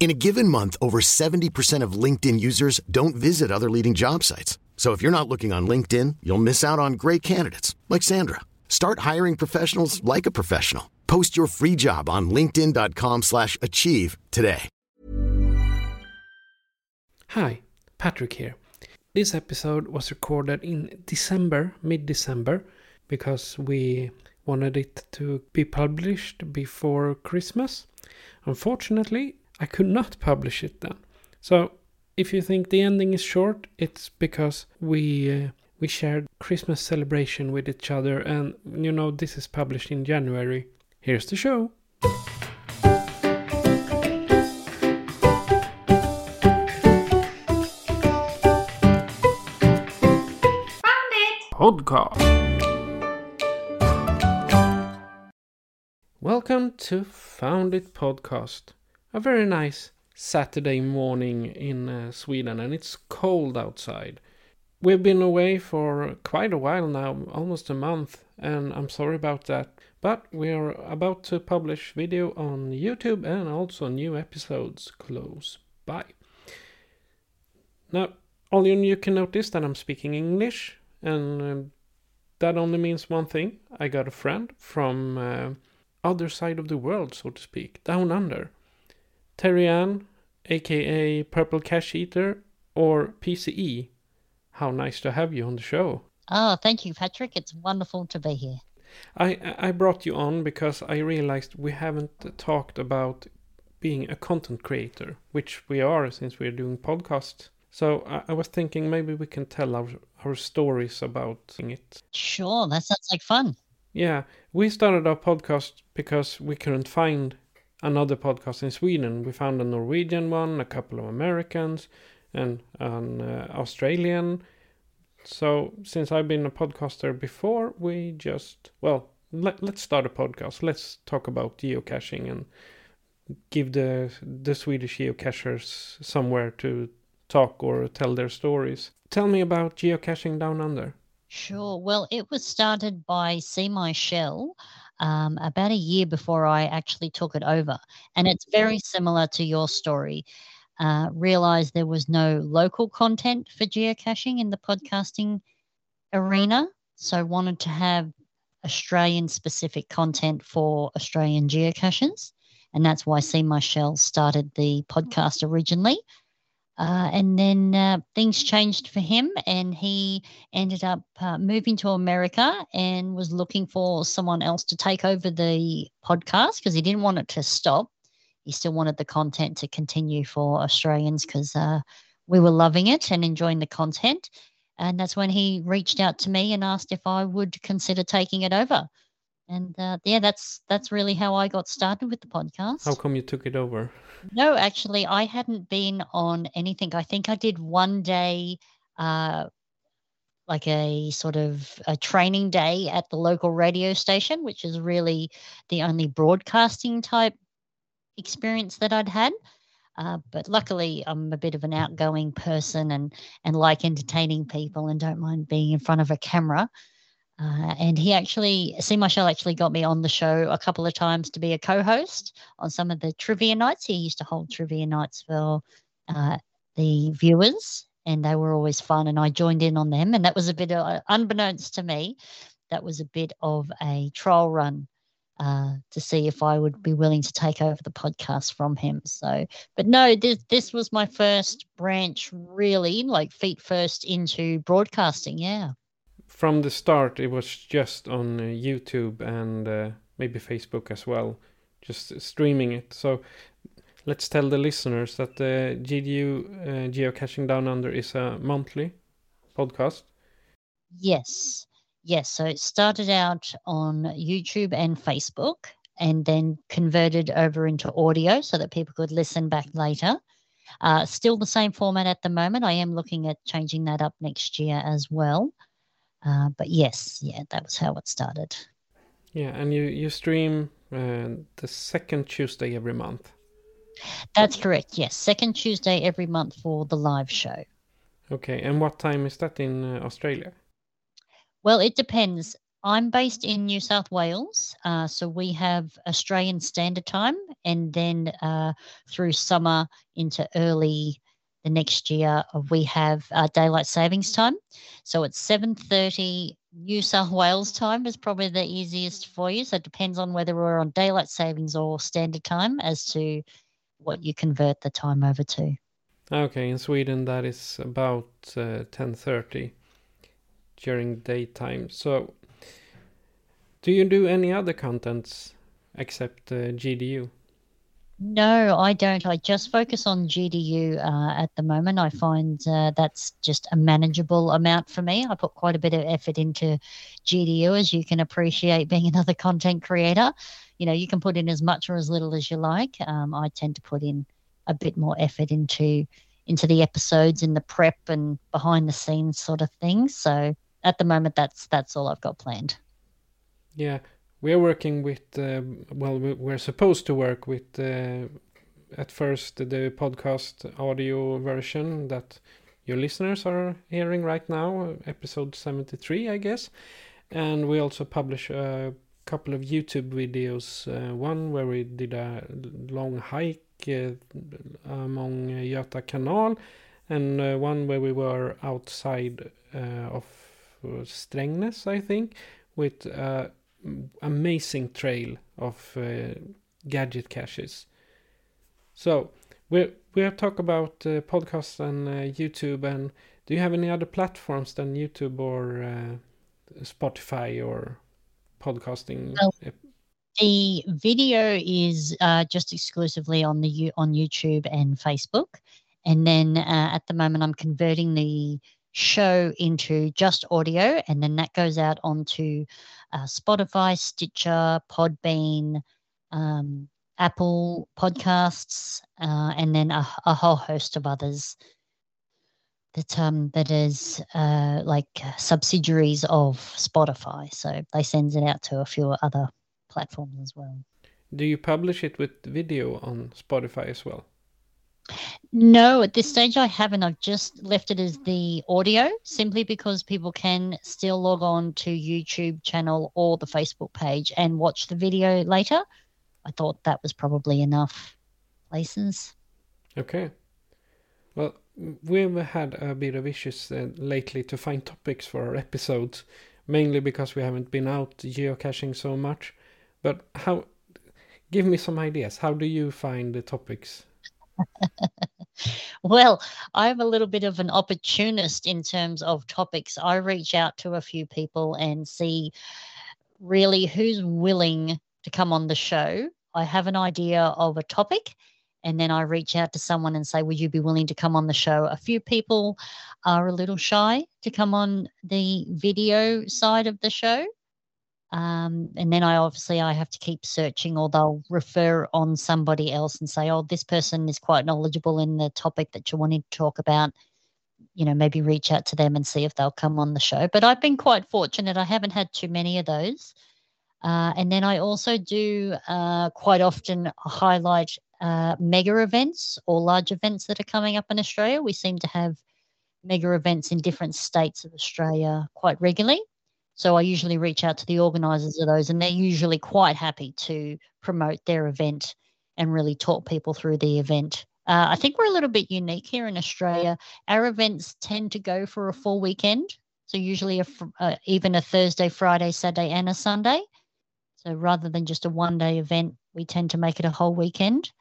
In a given month, over 70% of LinkedIn users don't visit other leading job sites. So if you're not looking on LinkedIn, you'll miss out on great candidates like Sandra. Start hiring professionals like a professional. Post your free job on linkedin.com/achieve today. Hi, Patrick here. This episode was recorded in December, mid December, because we wanted it to be published before Christmas. Unfortunately, I could not publish it then. So, if you think the ending is short, it's because we uh, we shared Christmas celebration with each other and you know this is published in January. Here's the show. Found it Podcast. Welcome to Found It Podcast. A very nice Saturday morning in uh, Sweden, and it's cold outside. We've been away for quite a while now, almost a month, and I'm sorry about that. But we're about to publish video on YouTube and also new episodes close by. Now, all you, can notice that I'm speaking English, and uh, that only means one thing. I got a friend from uh, other side of the world, so to speak, down under. Terry Ann, aka Purple Cache Eater, or PCE. How nice to have you on the show. Oh, thank you, Patrick. It's wonderful to be here. I I brought you on because I realized we haven't talked about being a content creator, which we are since we're doing podcasts. So I, I was thinking maybe we can tell our our stories about it. Sure, that sounds like fun. Yeah, we started our podcast because we couldn't find another podcast in Sweden. We found a Norwegian one, a couple of Americans, and an uh, Australian. So since I've been a podcaster before, we just well let, let's start a podcast. Let's talk about geocaching and give the the Swedish geocachers somewhere to talk or tell their stories. Tell me about geocaching down under. Sure. Well, it was started by See My Shell um, about a year before I actually took it over. And it's very similar to your story. Uh, realized there was no local content for geocaching in the podcasting arena. So wanted to have Australian specific content for Australian geocachers. And that's why See My Shell started the podcast originally. Uh, and then uh, things changed for him, and he ended up uh, moving to America and was looking for someone else to take over the podcast because he didn't want it to stop. He still wanted the content to continue for Australians because uh, we were loving it and enjoying the content. And that's when he reached out to me and asked if I would consider taking it over. And uh, yeah, that's that's really how I got started with the podcast. How come you took it over? No, actually, I hadn't been on anything. I think I did one day, uh, like a sort of a training day at the local radio station, which is really the only broadcasting type experience that I'd had. Uh, but luckily, I'm a bit of an outgoing person and and like entertaining people and don't mind being in front of a camera. Uh, and he actually, My Shell actually got me on the show a couple of times to be a co host on some of the trivia nights. He used to hold trivia nights for uh, the viewers, and they were always fun. And I joined in on them. And that was a bit, of, unbeknownst to me, that was a bit of a trial run uh, to see if I would be willing to take over the podcast from him. So, but no, this this was my first branch, really, like feet first into broadcasting. Yeah from the start, it was just on uh, YouTube and uh, maybe Facebook as well, just streaming it. So let's tell the listeners that the GDU uh, Geocaching Down Under is a monthly podcast. Yes, yes. So it started out on YouTube and Facebook and then converted over into audio so that people could listen back later. Uh, still the same format at the moment. I am looking at changing that up next year as well. Uh, but yes, yeah, that was how it started. Yeah, and you you stream uh, the second Tuesday every month. That's correct. Yes, second Tuesday every month for the live show. Okay, and what time is that in uh, Australia? Well, it depends. I'm based in New South Wales, uh, so we have Australian Standard Time, and then uh, through summer into early the next year, uh, we have uh, daylight savings time. So it's seven thirty New South Wales time is probably the easiest for you. So it depends on whether we're on daylight savings or standard time as to what you convert the time over to. Okay, in Sweden that is about uh, ten thirty during daytime. So do you do any other contents except uh, GDU? No, I don't. I just focus on GDU uh, at the moment. I find uh, that's just a manageable amount for me. I put quite a bit of effort into GDU, as you can appreciate being another content creator. You know, you can put in as much or as little as you like. Um, I tend to put in a bit more effort into into the episodes, and the prep and behind the scenes sort of things. So at the moment, that's that's all I've got planned. Yeah, we're working with. Uh, well, we're supposed to work with. Uh, at first, the podcast audio version that your listeners are hearing right now, episode seventy-three, I guess, and we also publish a couple of YouTube videos. Uh, one where we did a long hike uh, among Göta Kanal, and uh, one where we were outside uh, of Strängnäs, I think, with amazing trail of uh, gadget caches. So we we have talked about uh, podcasts and uh, YouTube. And do you have any other platforms than YouTube or uh, Spotify or podcasting? Well, the video is uh, just exclusively on the on YouTube and Facebook, and then uh, at the moment I'm converting the show into just audio, and then that goes out onto uh, Spotify, Stitcher, Podbean, um, Apple Podcasts, uh, and then a, a, whole host of others that um that is uh, like subsidiaries of Spotify. So they sends it out to a few other platforms as well. Do you publish it with video on Spotify as well? No, at this stage I haven't. I've just left it as the audio simply because people can still log on to YouTube channel or the Facebook page and watch the video later. I thought that was probably enough places. Okay. Well, we've had a bit of issues uh, lately to find topics for our episodes, mainly because we haven't been out geocaching so much. But how? Give me some ideas. How do you find the topics? well, I'm a little bit of an opportunist in terms of topics. I reach out to a few people and see really who's willing to come on the show. I have an idea of a topic and then I reach out to someone and say, Would you be willing to come on the show? A few people are a little shy to come on the video side of the show. Um, and then I obviously I have to keep searching, or they'll refer on somebody else and say, "Oh, this person is quite knowledgeable in the topic that you wanted to talk about." You know, maybe reach out to them and see if they'll come on the show. But I've been quite fortunate; I haven't had too many of those. Uh, and then I also do uh, quite often highlight uh, mega events or large events that are coming up in Australia. We seem to have mega events in different states of Australia quite regularly. So I usually reach out to the organisers of those, and they're usually quite happy to promote their event and really talk people through the event. Uh, I think we're a little bit unique here in Australia. Our events tend to go for a full weekend, so usually a, uh, even a Thursday, Friday, Saturday, and a Sunday. So rather than just a one day event, we tend to make it a whole weekend.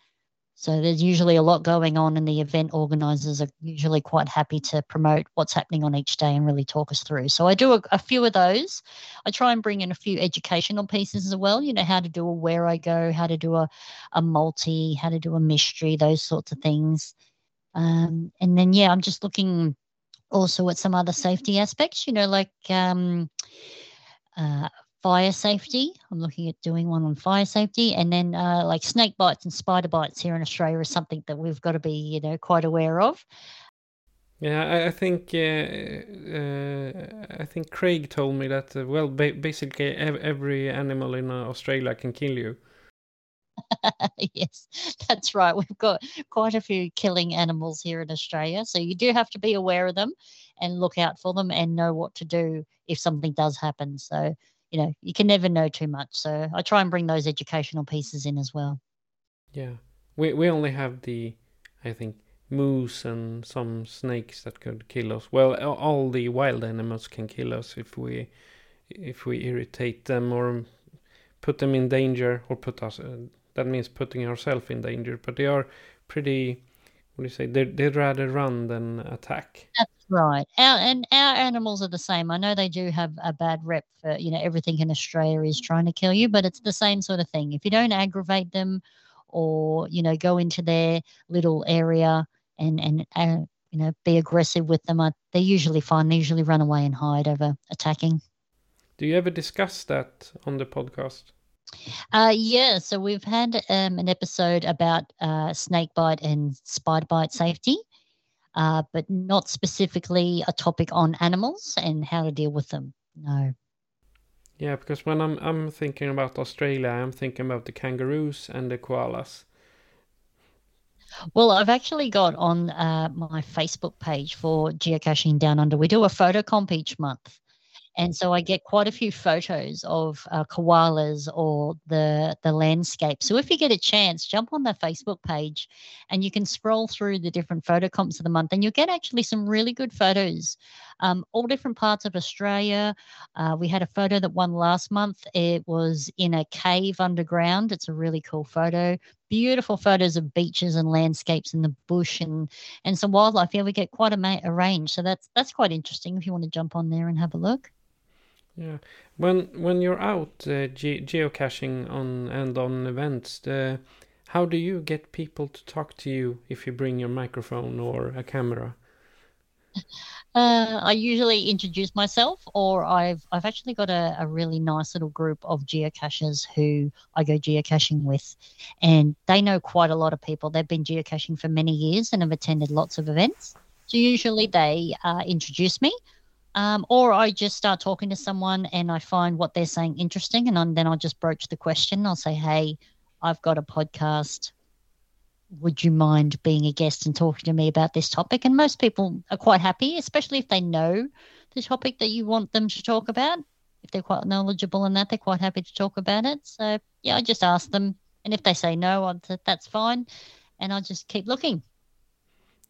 So there's usually a lot going on, and the event organizers are usually quite happy to promote what's happening on each day and really talk us through. So I do a, a, few of those. I try and bring in a few educational pieces as well, you know, how to do a Wherigo, how to do a, a multi, how to do a mystery, those sorts of things. Um, and then, yeah, I'm just looking also at some other safety aspects, you know, like um, uh, fire safety. I'm looking at doing one on fire safety, and then uh, like snake bites and spider bites here in Australia is something that we've got to be, you know, quite aware of. Yeah, I, I think uh, uh, I think Craig told me that. Uh, well, ba- basically, every animal in uh, Australia can kill you. yes, that's right. We've got quite a few killing animals here in Australia, so you do have to be aware of them and look out for them and know what to do if something does happen. So you know, you can never know too much. So I try and bring those educational pieces in as well. Yeah, we we only have the, I think, moose and some snakes that could kill us. Well, all the wild animals can kill us if we if we irritate them or put them in danger or put us. Uh, that means putting ourselves in danger. But they are pretty. What do you say? They they'd rather run than attack. That's right. Our and our animals are the same. I know they do have a bad rep for you know everything in Australia is trying to kill you, but it's the same sort of thing. If you don't aggravate them, or you know go into their little area and and uh, you know be aggressive with them, they're usually fine. They usually run away and hide over attacking. Do you ever discuss that on the podcast? Uh, yeah, so we've had um, an episode about uh, snake bite and spider bite safety uh, but not specifically a topic on animals and how to deal with them. No. Yeah, because when I'm I'm thinking about Australia, I'm thinking about the kangaroos and the koalas. Well, I've actually got on uh, my Facebook page for geocaching down under. We do a photo comp each month, and so I get quite a few photos of uh, koalas or the the landscape. So if you get a chance, jump on the Facebook page, and you can scroll through the different photo comps of the month, and you'll get actually some really good photos, um, all different parts of Australia. Uh, we had a photo that won last month. It was in a cave underground. It's a really cool photo. Beautiful photos of beaches and landscapes in the bush and and some wildlife. Yeah, we get quite a, ma- a range. So that's that's quite interesting if you want to jump on there and have a look. Yeah, when when you're out uh, ge- geocaching on and on events, the, how do you get people to talk to you if you bring your microphone or a camera? Uh, I usually introduce myself, or I've I've actually got a, a really nice little group of geocachers who I go geocaching with, and they know quite a lot of people. They've been geocaching for many years and have attended lots of events. So usually they uh, introduce me. Um, or I just start talking to someone and I find what they're saying interesting, and then I'll just broach the question. I'll say, "Hey, I've got a podcast. Would you mind being a guest and talking to me about this topic?" And most people are quite happy, especially if they know the topic that you want them to talk about. If they're quite knowledgeable in that, they're quite happy to talk about it. So yeah, I just ask them, and if they say no, I'd say that's fine, and I'll just keep looking.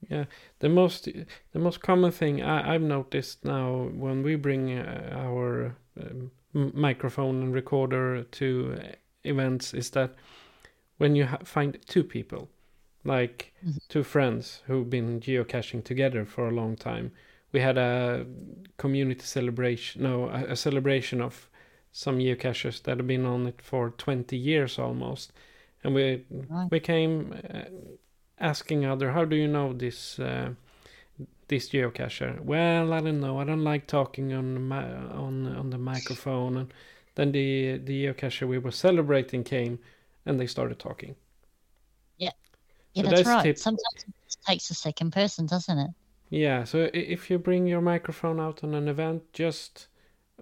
Yeah, the most the most common thing I, I've noticed now when we bring uh, our um, microphone and recorder to events is that when you find two people, like mm-hmm. two friends who've been geocaching together for a long time, we had a community celebration, no, a, a celebration of some geocachers that have been on it for 20 years almost, and we right. we came. Uh, asking other, how do you know this uh, this geocacher? Well, I don't know. I don't like talking on my, on on the microphone. And then the the geocacher we were celebrating came, and they started talking. Yeah, that's, that's right. Tip. Sometimes it takes a second person, doesn't it? Yeah. So if you bring your microphone out on an event, just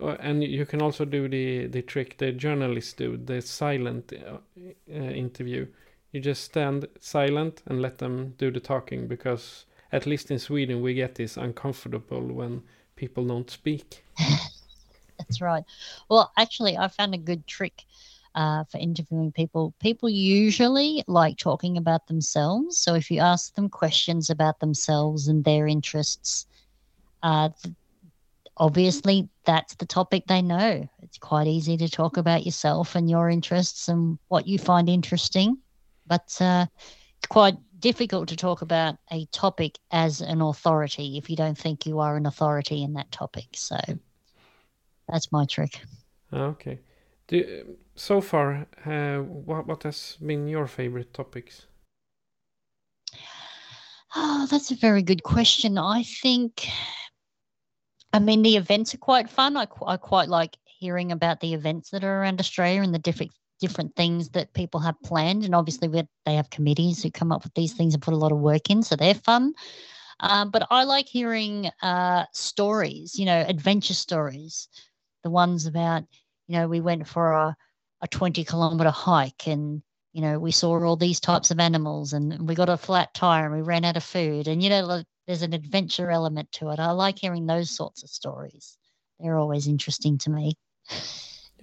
uh, and you can also do the the trick the journalists do, the silent uh, uh, interview you just stand silent and let them do the talking because at least in Sweden we get this uncomfortable when people don't speak. That's right. Well, actually, I found a good trick uh, for interviewing people. People usually like talking about themselves. So if you ask them questions about themselves and their interests, uh, obviously that's the topic they know. It's quite easy to talk about yourself and your interests and what you find interesting but uh, it's quite difficult to talk about a topic as an authority if you don't think you are an authority in that topic. So that's my trick. Okay. Do, so far, uh, what what has been your favorite topics? Oh, that's a very good question. I think, I mean, the events are quite fun. I, I quite like hearing about the events that are around Australia and the different different things that people have planned. And obviously, they have committees who come up with these things and put a lot of work in, so they're fun. Um, but I like hearing uh, stories, you know, adventure stories, the ones about, you know, we went for a, a 20 kilometer hike and, you know, we saw all these types of animals and we got a flat tire and we ran out of food. And, you know, there's an adventure element to it. I like hearing those sorts of stories. They're always interesting to me.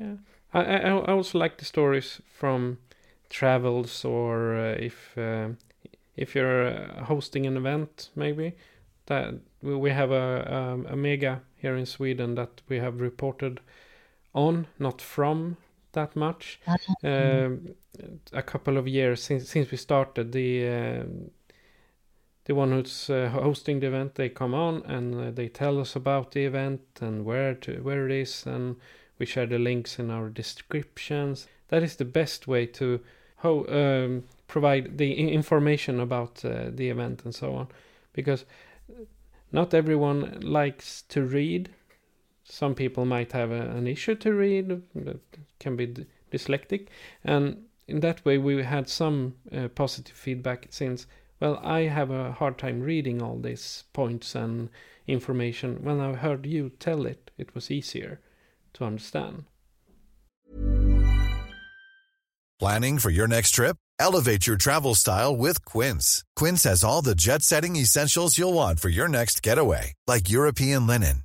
Yeah. I, I, also like the stories from travels or uh, if uh, if you're uh, hosting an event, maybe that we have a, um, a mega here in Sweden that we have reported on, not from that much. Um, a couple of years since since we started the uh, the one who's uh, hosting the event they come on and uh, they tell us about the event and where to where it is and we share the links in our descriptions. That is the best way to ho- um, provide the information about uh, the event and so on. Because not everyone likes to read. Some people might have a, an issue to read can be d- dyslexic and in that way we had some uh, positive feedback since well i have a hard time reading all these points and information. When i heard you tell it it was easier to understand. Planning for your next trip? Elevate your travel style with Quince. Quince has all the jet setting essentials you'll want for your next getaway, like European linen,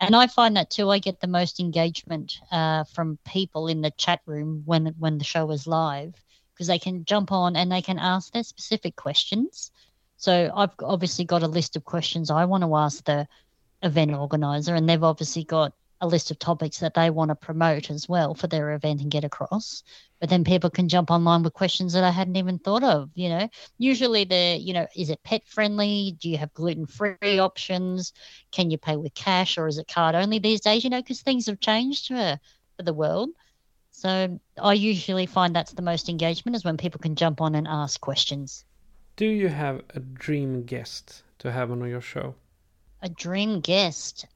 and I find that too. I get the most engagement uh, from people in the chat room when when the show is live because they can jump on and they can ask their specific questions. So I've obviously got a list of questions I want to ask the event organizer, and they've obviously got a list of topics that they want to promote as well for their event and get across. But then people can jump online with questions that I hadn't even thought of. You know, usually the you know, is it pet friendly? Do you have gluten free options? Can you pay with cash or is it card only these days? You know, because things have changed for, for the world. So I usually find that's the most engagement is when people can jump on and ask questions. Do you have a dream guest to have on your show? A dream guest.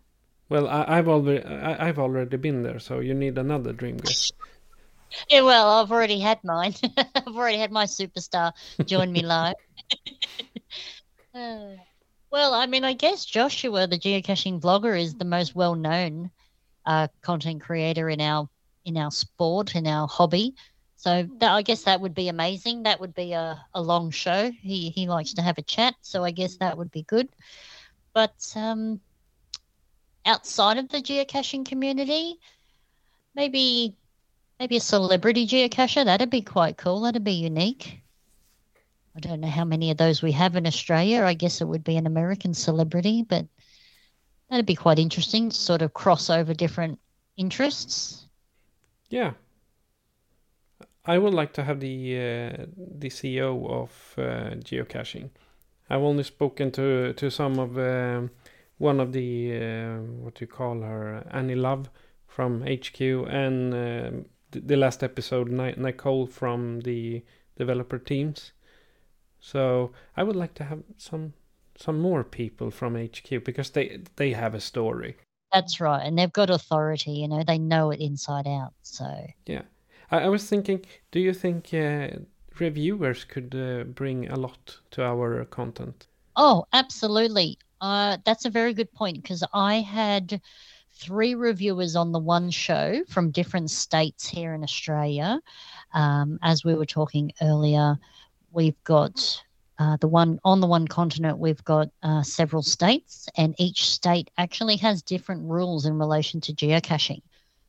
Well, I, have already I, have already been there, so you need another dream guest. yeah, well, I've already had mine. I've already had my superstar join me live. uh, well, I mean, I guess Joshua, the geocaching vlogger, is the most well-known uh, content creator in our in our sport in our hobby. So that, I guess that would be amazing. That would be a, a long show. He he likes to have a chat, so I guess that would be good. But um, outside of the geocaching community, maybe maybe a celebrity geocacher. That'd be quite cool. That'd be unique. I don't know how many of those we have in Australia. I guess it would be an American celebrity, but that'd be quite interesting. Sort of cross over different interests. Yeah, I would like to have the uh, the CEO of uh, geocaching. I've only spoken to to some of um, one of the uh, what do you call her Annie Love from HQ and uh, the last episode Nicole from the developer teams. So I would like to have some some more people from HQ because they they have a story. That's right, and they've got authority. You know, they know it inside out. So yeah, I, I was thinking, do you think uh, reviewers could uh, bring a lot to our content? Oh, absolutely. Uh, that's a very good point because I had three reviewers on the one show from different states here in Australia. Um, as we were talking earlier, we've got uh, the one on the one continent, we've got uh, several states, and each state actually has different rules in relation to geocaching.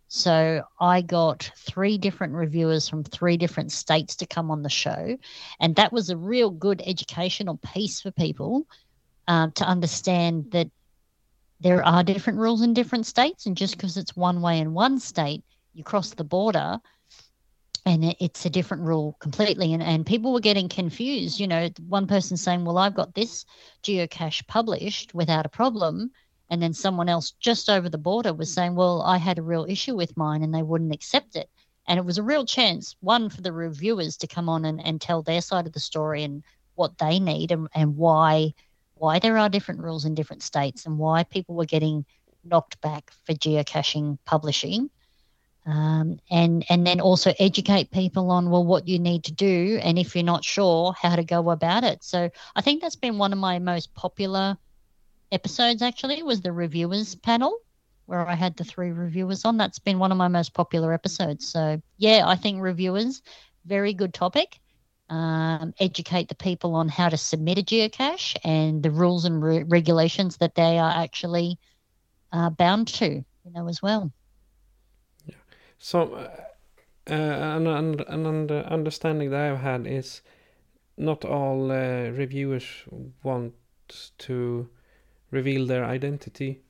So I got three different reviewers from three different states to come on the show, and that was a real good educational piece for people uh, to understand that there are different rules in different states, and just because it's one way in one state, you cross the border and it's a different rule completely. And, and people were getting confused you know one person saying well i've got this geocache published without a problem and then someone else just over the border was saying well i had a real issue with mine and they wouldn't accept it. And it was a real chance one for the reviewers to come on and, and tell their side of the story and what they need and, and why why there are different rules in different states and why people were getting knocked back for geocaching publishing. Um, and and then also educate people on well what you need to do and if you're not sure how to go about it. So i think that's been one of my most popular episodes actually was the reviewers panel where i had the three reviewers on. That's been one of my most popular episodes. So yeah i think reviewers very good topic um, educate the people on how to submit a geocache and the rules and re- regulations that they are actually uh, bound to you know as well Yeah. so, uh, uh, an, an, an understanding that I've had is not all uh, reviewers want to reveal their identity.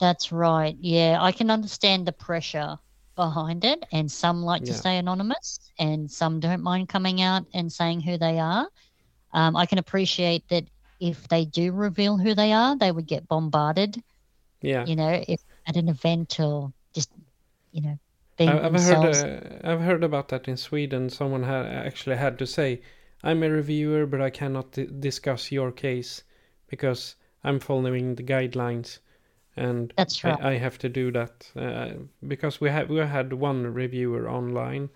That's right. Yeah, I can understand the pressure behind it, and some like to stay anonymous, and some don't mind coming out and saying who they are. Um, I can appreciate that if they do reveal who they are, they would get bombarded. Yeah. You know, if at an event or just you know, being I've themselves. heard uh, I've heard about that in Sweden. Someone had actually had to say, "I'm a reviewer, but I cannot discuss your case because I'm following the guidelines." And That's right. I, I have to do that uh, because we had we had one reviewer online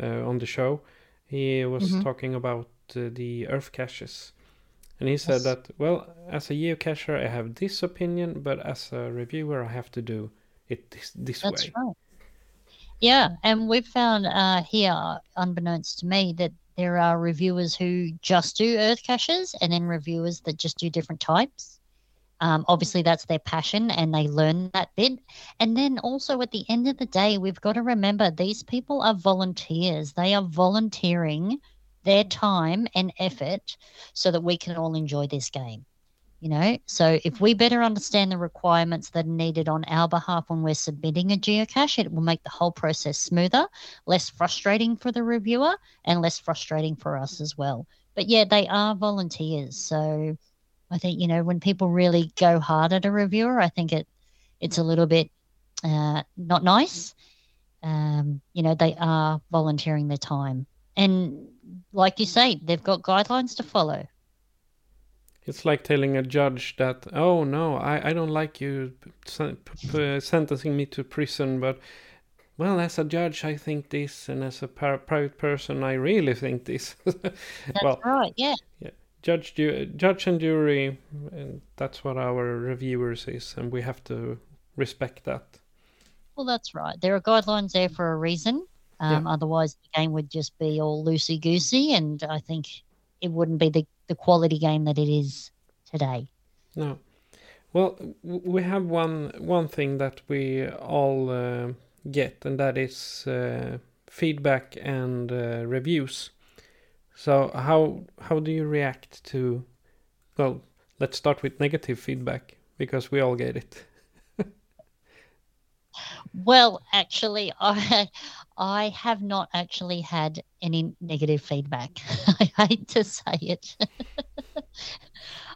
uh, on the show. He was mm-hmm. talking about uh, the Earth caches. And he said that, well, as a geocacher, I have this opinion, but as a reviewer, I have to do it this, this That's way. Right. Yeah, and we've found uh, here, unbeknownst to me, that there are reviewers who just do earth caches and then reviewers that just do different types. Um, obviously, that's their passion and they learn that bit. And then also at the end of the day, we've got to remember these people are volunteers. They are volunteering their time and effort so that we can all enjoy this game you know so if we better understand the requirements that are needed on our behalf when we're submitting a geocache it will make the whole process smoother less frustrating for the reviewer and less frustrating for us as well but yeah they are volunteers so i think you know when people really go hard at a reviewer i think it it's a little bit uh, not nice um, you know they are volunteering their time and like you say they've got guidelines to follow it's like telling a judge that, oh no, I, I don't like you sentencing me to prison, but well, as a judge, I think this, and as a private person, I really think this. that's well, right. Yeah. Yeah. Judge, ju- judge and jury, and that's what our reviewers is, and we have to respect that. Well, that's right. There are guidelines there for a reason. Um, yeah. Otherwise, the game would just be all loosey goosey, and I think it wouldn't be the the quality game that it is today. No. Well, we have one one thing that we all uh, get, and that is uh, feedback and uh, reviews. So how how do you react to? Well, let's start with negative feedback because we all get it. well, actually, I I have not actually had any negative feedback. I hate to say it.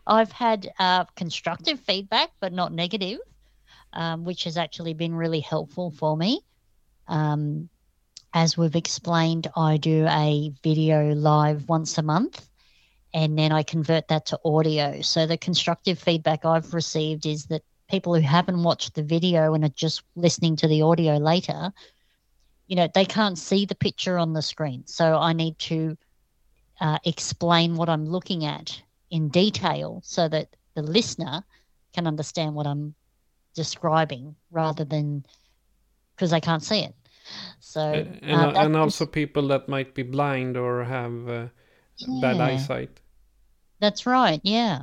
I've had uh, constructive feedback, but not negative, um, which has actually been really helpful for me. Um, as we've explained, I do a video live once a month and then I convert that to audio. So the constructive feedback I've received is that people who haven't watched the video and are just listening to the audio later you know, they can't see the picture on the screen. So I need to uh, explain what I'm looking at in detail so that the listener can understand what I'm describing rather than because they can't see it. So and, uh, and also people that might be blind or have uh, bad eyesight. That's right. Yeah.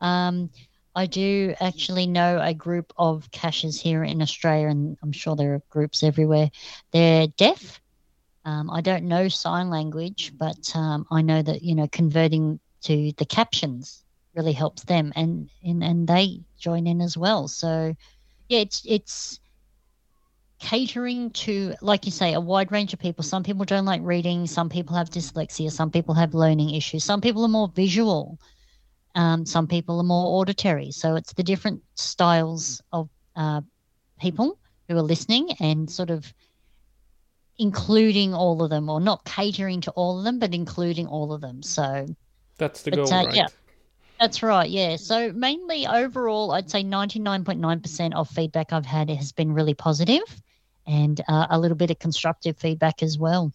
Um, I do actually know a group of caches here in Australia, and I'm sure there are groups everywhere. They're deaf. Um, I don't know sign language, but um, I know that you know converting to the captions really helps them, and and, and they join in as well. So, yeah, it's it's catering to, like you say, a wide range of people. Some people don't like reading. Some people have dyslexia. Some people have learning issues. Some people are more visual. Um, some people are more auditory. So it's the different styles of uh, people who are listening and sort of including all of them, or not catering to all of them, but including all of them. So That's the But, goal, uh, right? yeah. That's right. Yeah. So mainly overall, I'd say 99.9% of feedback I've had has been really positive and uh, a little bit of constructive feedback as well.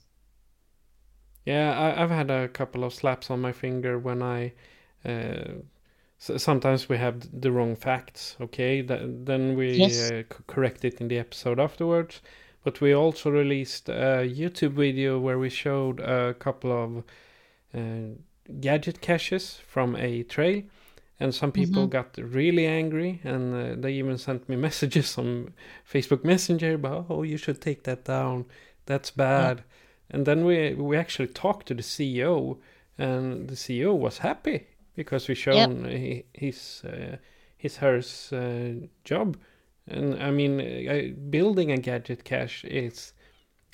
Yeah, I, I've had a couple of slaps on my finger when I. Uh, so sometimes we have the wrong facts. Okay, Th- then we Yes. uh, c- correct it in the episode afterwards. But we also released a YouTube video where we showed a couple of uh, gadget caches from a trail, and some people Mhm. got really angry, and uh, they even sent me messages on Facebook Messenger about, "Oh, you should take that down. That's bad." And then we we actually talked to the CEO, and the CEO was happy because we shown hi- his uh, his hers uh, job, and I mean, uh, building a gadget cache is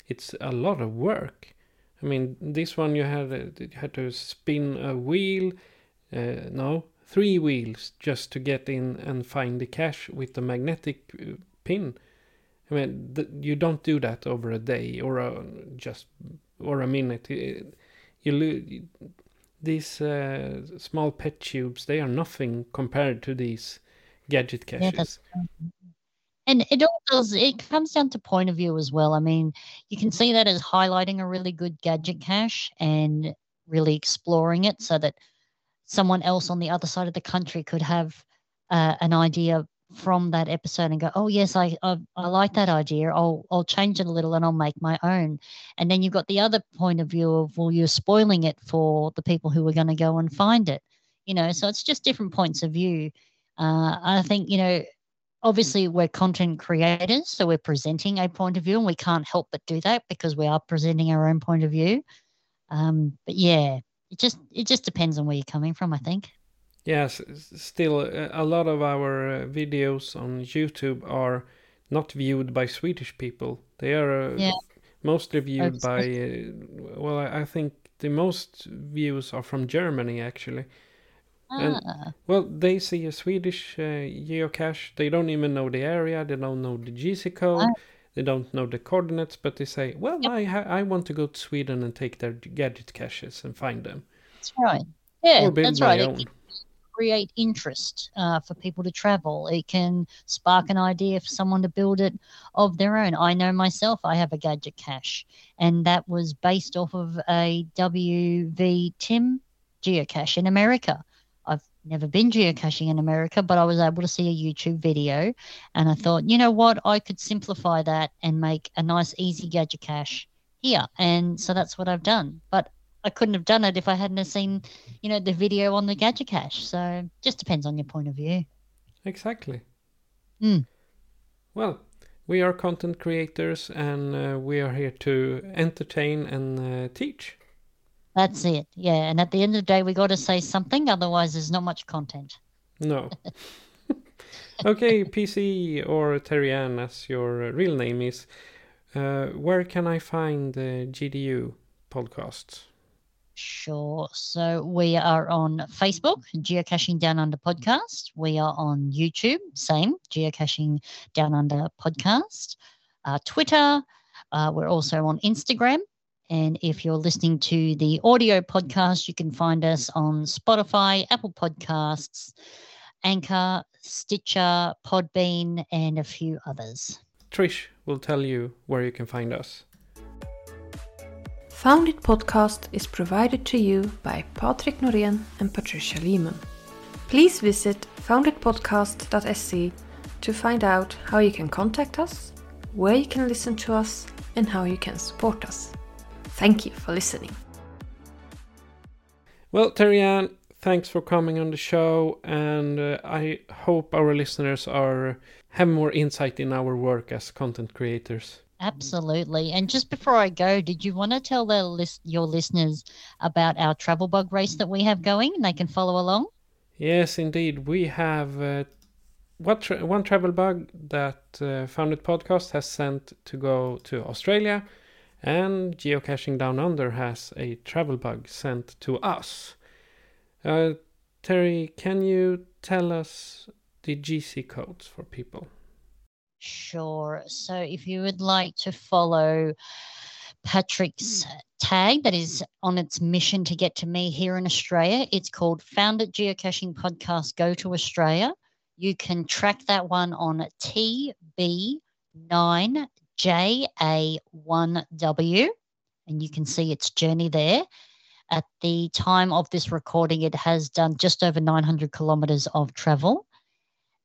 it's a lot of work. I mean, this one you had uh, you had to spin a wheel, uh, no, three wheels just to get in and find the cache with the magnetic uh, pin. I mean, th- you don't do that over a day or a, just or a minute. You lo- these uh, small pet tubes, they are nothing compared to these gadget caches. that's And it all does, it comes down to point of view as well. I mean, you can see that as highlighting a really good gadget cache and really exploring it so that someone else on the other side of the country could have uh, an idea from that episode and go, oh yes, I, I I like that idea. I'll I'll change it a little and I'll make my own. And then you've got the other point of view of well, you're spoiling it for the people who are going to go and find it. You know, so it's just different points of view. Uh, I think you know obviously we're content creators so we're presenting a point of view and we can't help but do that because we are presenting our own point of view um, but yeah it just it just depends on where you're coming from i think Yes, still uh, a lot of our uh, videos on YouTube are not viewed by Swedish people. They are uh, Yeah. mostly viewed by, uh, well, I I think the most views are from Germany actually. And- ah, Well, they see a Swedish uh, geocache. They don't even know the area. They don't know the GC code. Ah. They don't know the coordinates. But they say, "Well, Yep. I ha- I want to go to Sweden and take their gadget caches and find them, that's right yeah that's right it can create interest uh, for people to travel it can spark an idea for someone to build it of their own i know myself i have a gadget cache and that was based off of a wv tim geocache in america never been geocaching in America, but I was able to see a YouTube video and I thought, you know what, I could simplify that and make a nice, easy gadget cache here. And so that's what I've done. But I couldn't have done it if I hadn't have seen, you know, the video on the gadget cache. So just depends on your point of view. Exactly. Mm. Well, we are content creators and uh, we are here to entertain and uh, teach. That's it. Yeah. And at the end of the day, we got to say something. Otherwise, there's not much content. No. okay, PC or Terry-Ann, as your real name is. Uh, where can I find the GDU podcasts? Sure. So we are on Facebook, Geocaching Down Under Podcast. We are on YouTube, same, Geocaching Down Under Podcast. Uh, Twitter. Uh, we're also on Instagram. And if you're listening to the audio podcast, you can find us on Spotify, Apple Podcasts, Anchor, Stitcher, Podbean, and a few others. Trish will tell you where you can find us. Found It podcast is provided to you by Patrick Norén and Patricia Lehman. Please visit founditpodcast.se to find out how you can contact us, where you can listen to us, and how you can support us. Thank you for listening. Well, Terry-Ann, thanks for coming on the show, and uh, I hope our listeners are have more insight in our work as content creators. Absolutely. And just before I go, did you want to tell the list your listeners about our travel bug race that we have going? And they can follow along. Yes, indeed. We have uh, what tra- one travel bug that uh, Found It Podcast has sent to go to Australia, and Geocaching Down Under has a travel bug sent to us. Uh, Terry, can you tell us the GC codes for people? Sure. So if you would like to follow Patrick's tag that is on its mission to get to me here in Australia, it's called Found It Geocaching Podcast Go to Australia. You can track that one on TB9JA1W and you can mm-hmm. see its journey there. At the time of this recording, it has done just over 900 kilometers of travel.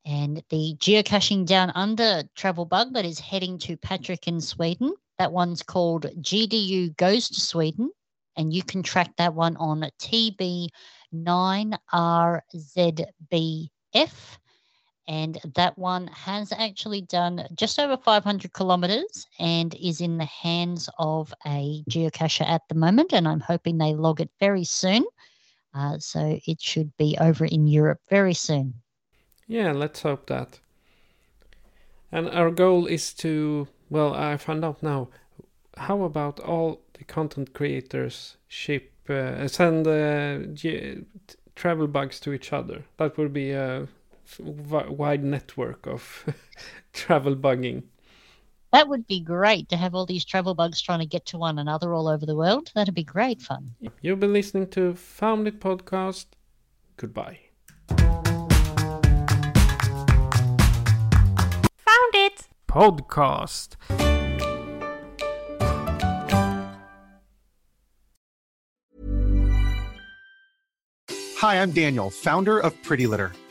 And the geocaching down under travel bug that is heading to Patrick in Sweden, that one's called GDU Goes to Sweden. And you can track that one on TB9RZBF. And that one has actually done just over 500 kilometers and is in the hands of a geocacher at the moment. And I'm hoping they log it very soon. Uh, so it should be over in Europe very soon. Yeah, let's hope that. And our goal is to, well, I found out now. How about all the content creators ship, uh, send uh, ge- travel bugs to each other? That would be a wide network of travel bugging. That would be great to have all these travel bugs trying to get to one another all over the world. That'd be great fun. You've been listening to Found It Podcast. Goodbye. Found it! Podcast. Hi, I'm Daniel, founder of Pretty Litter.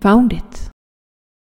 found it.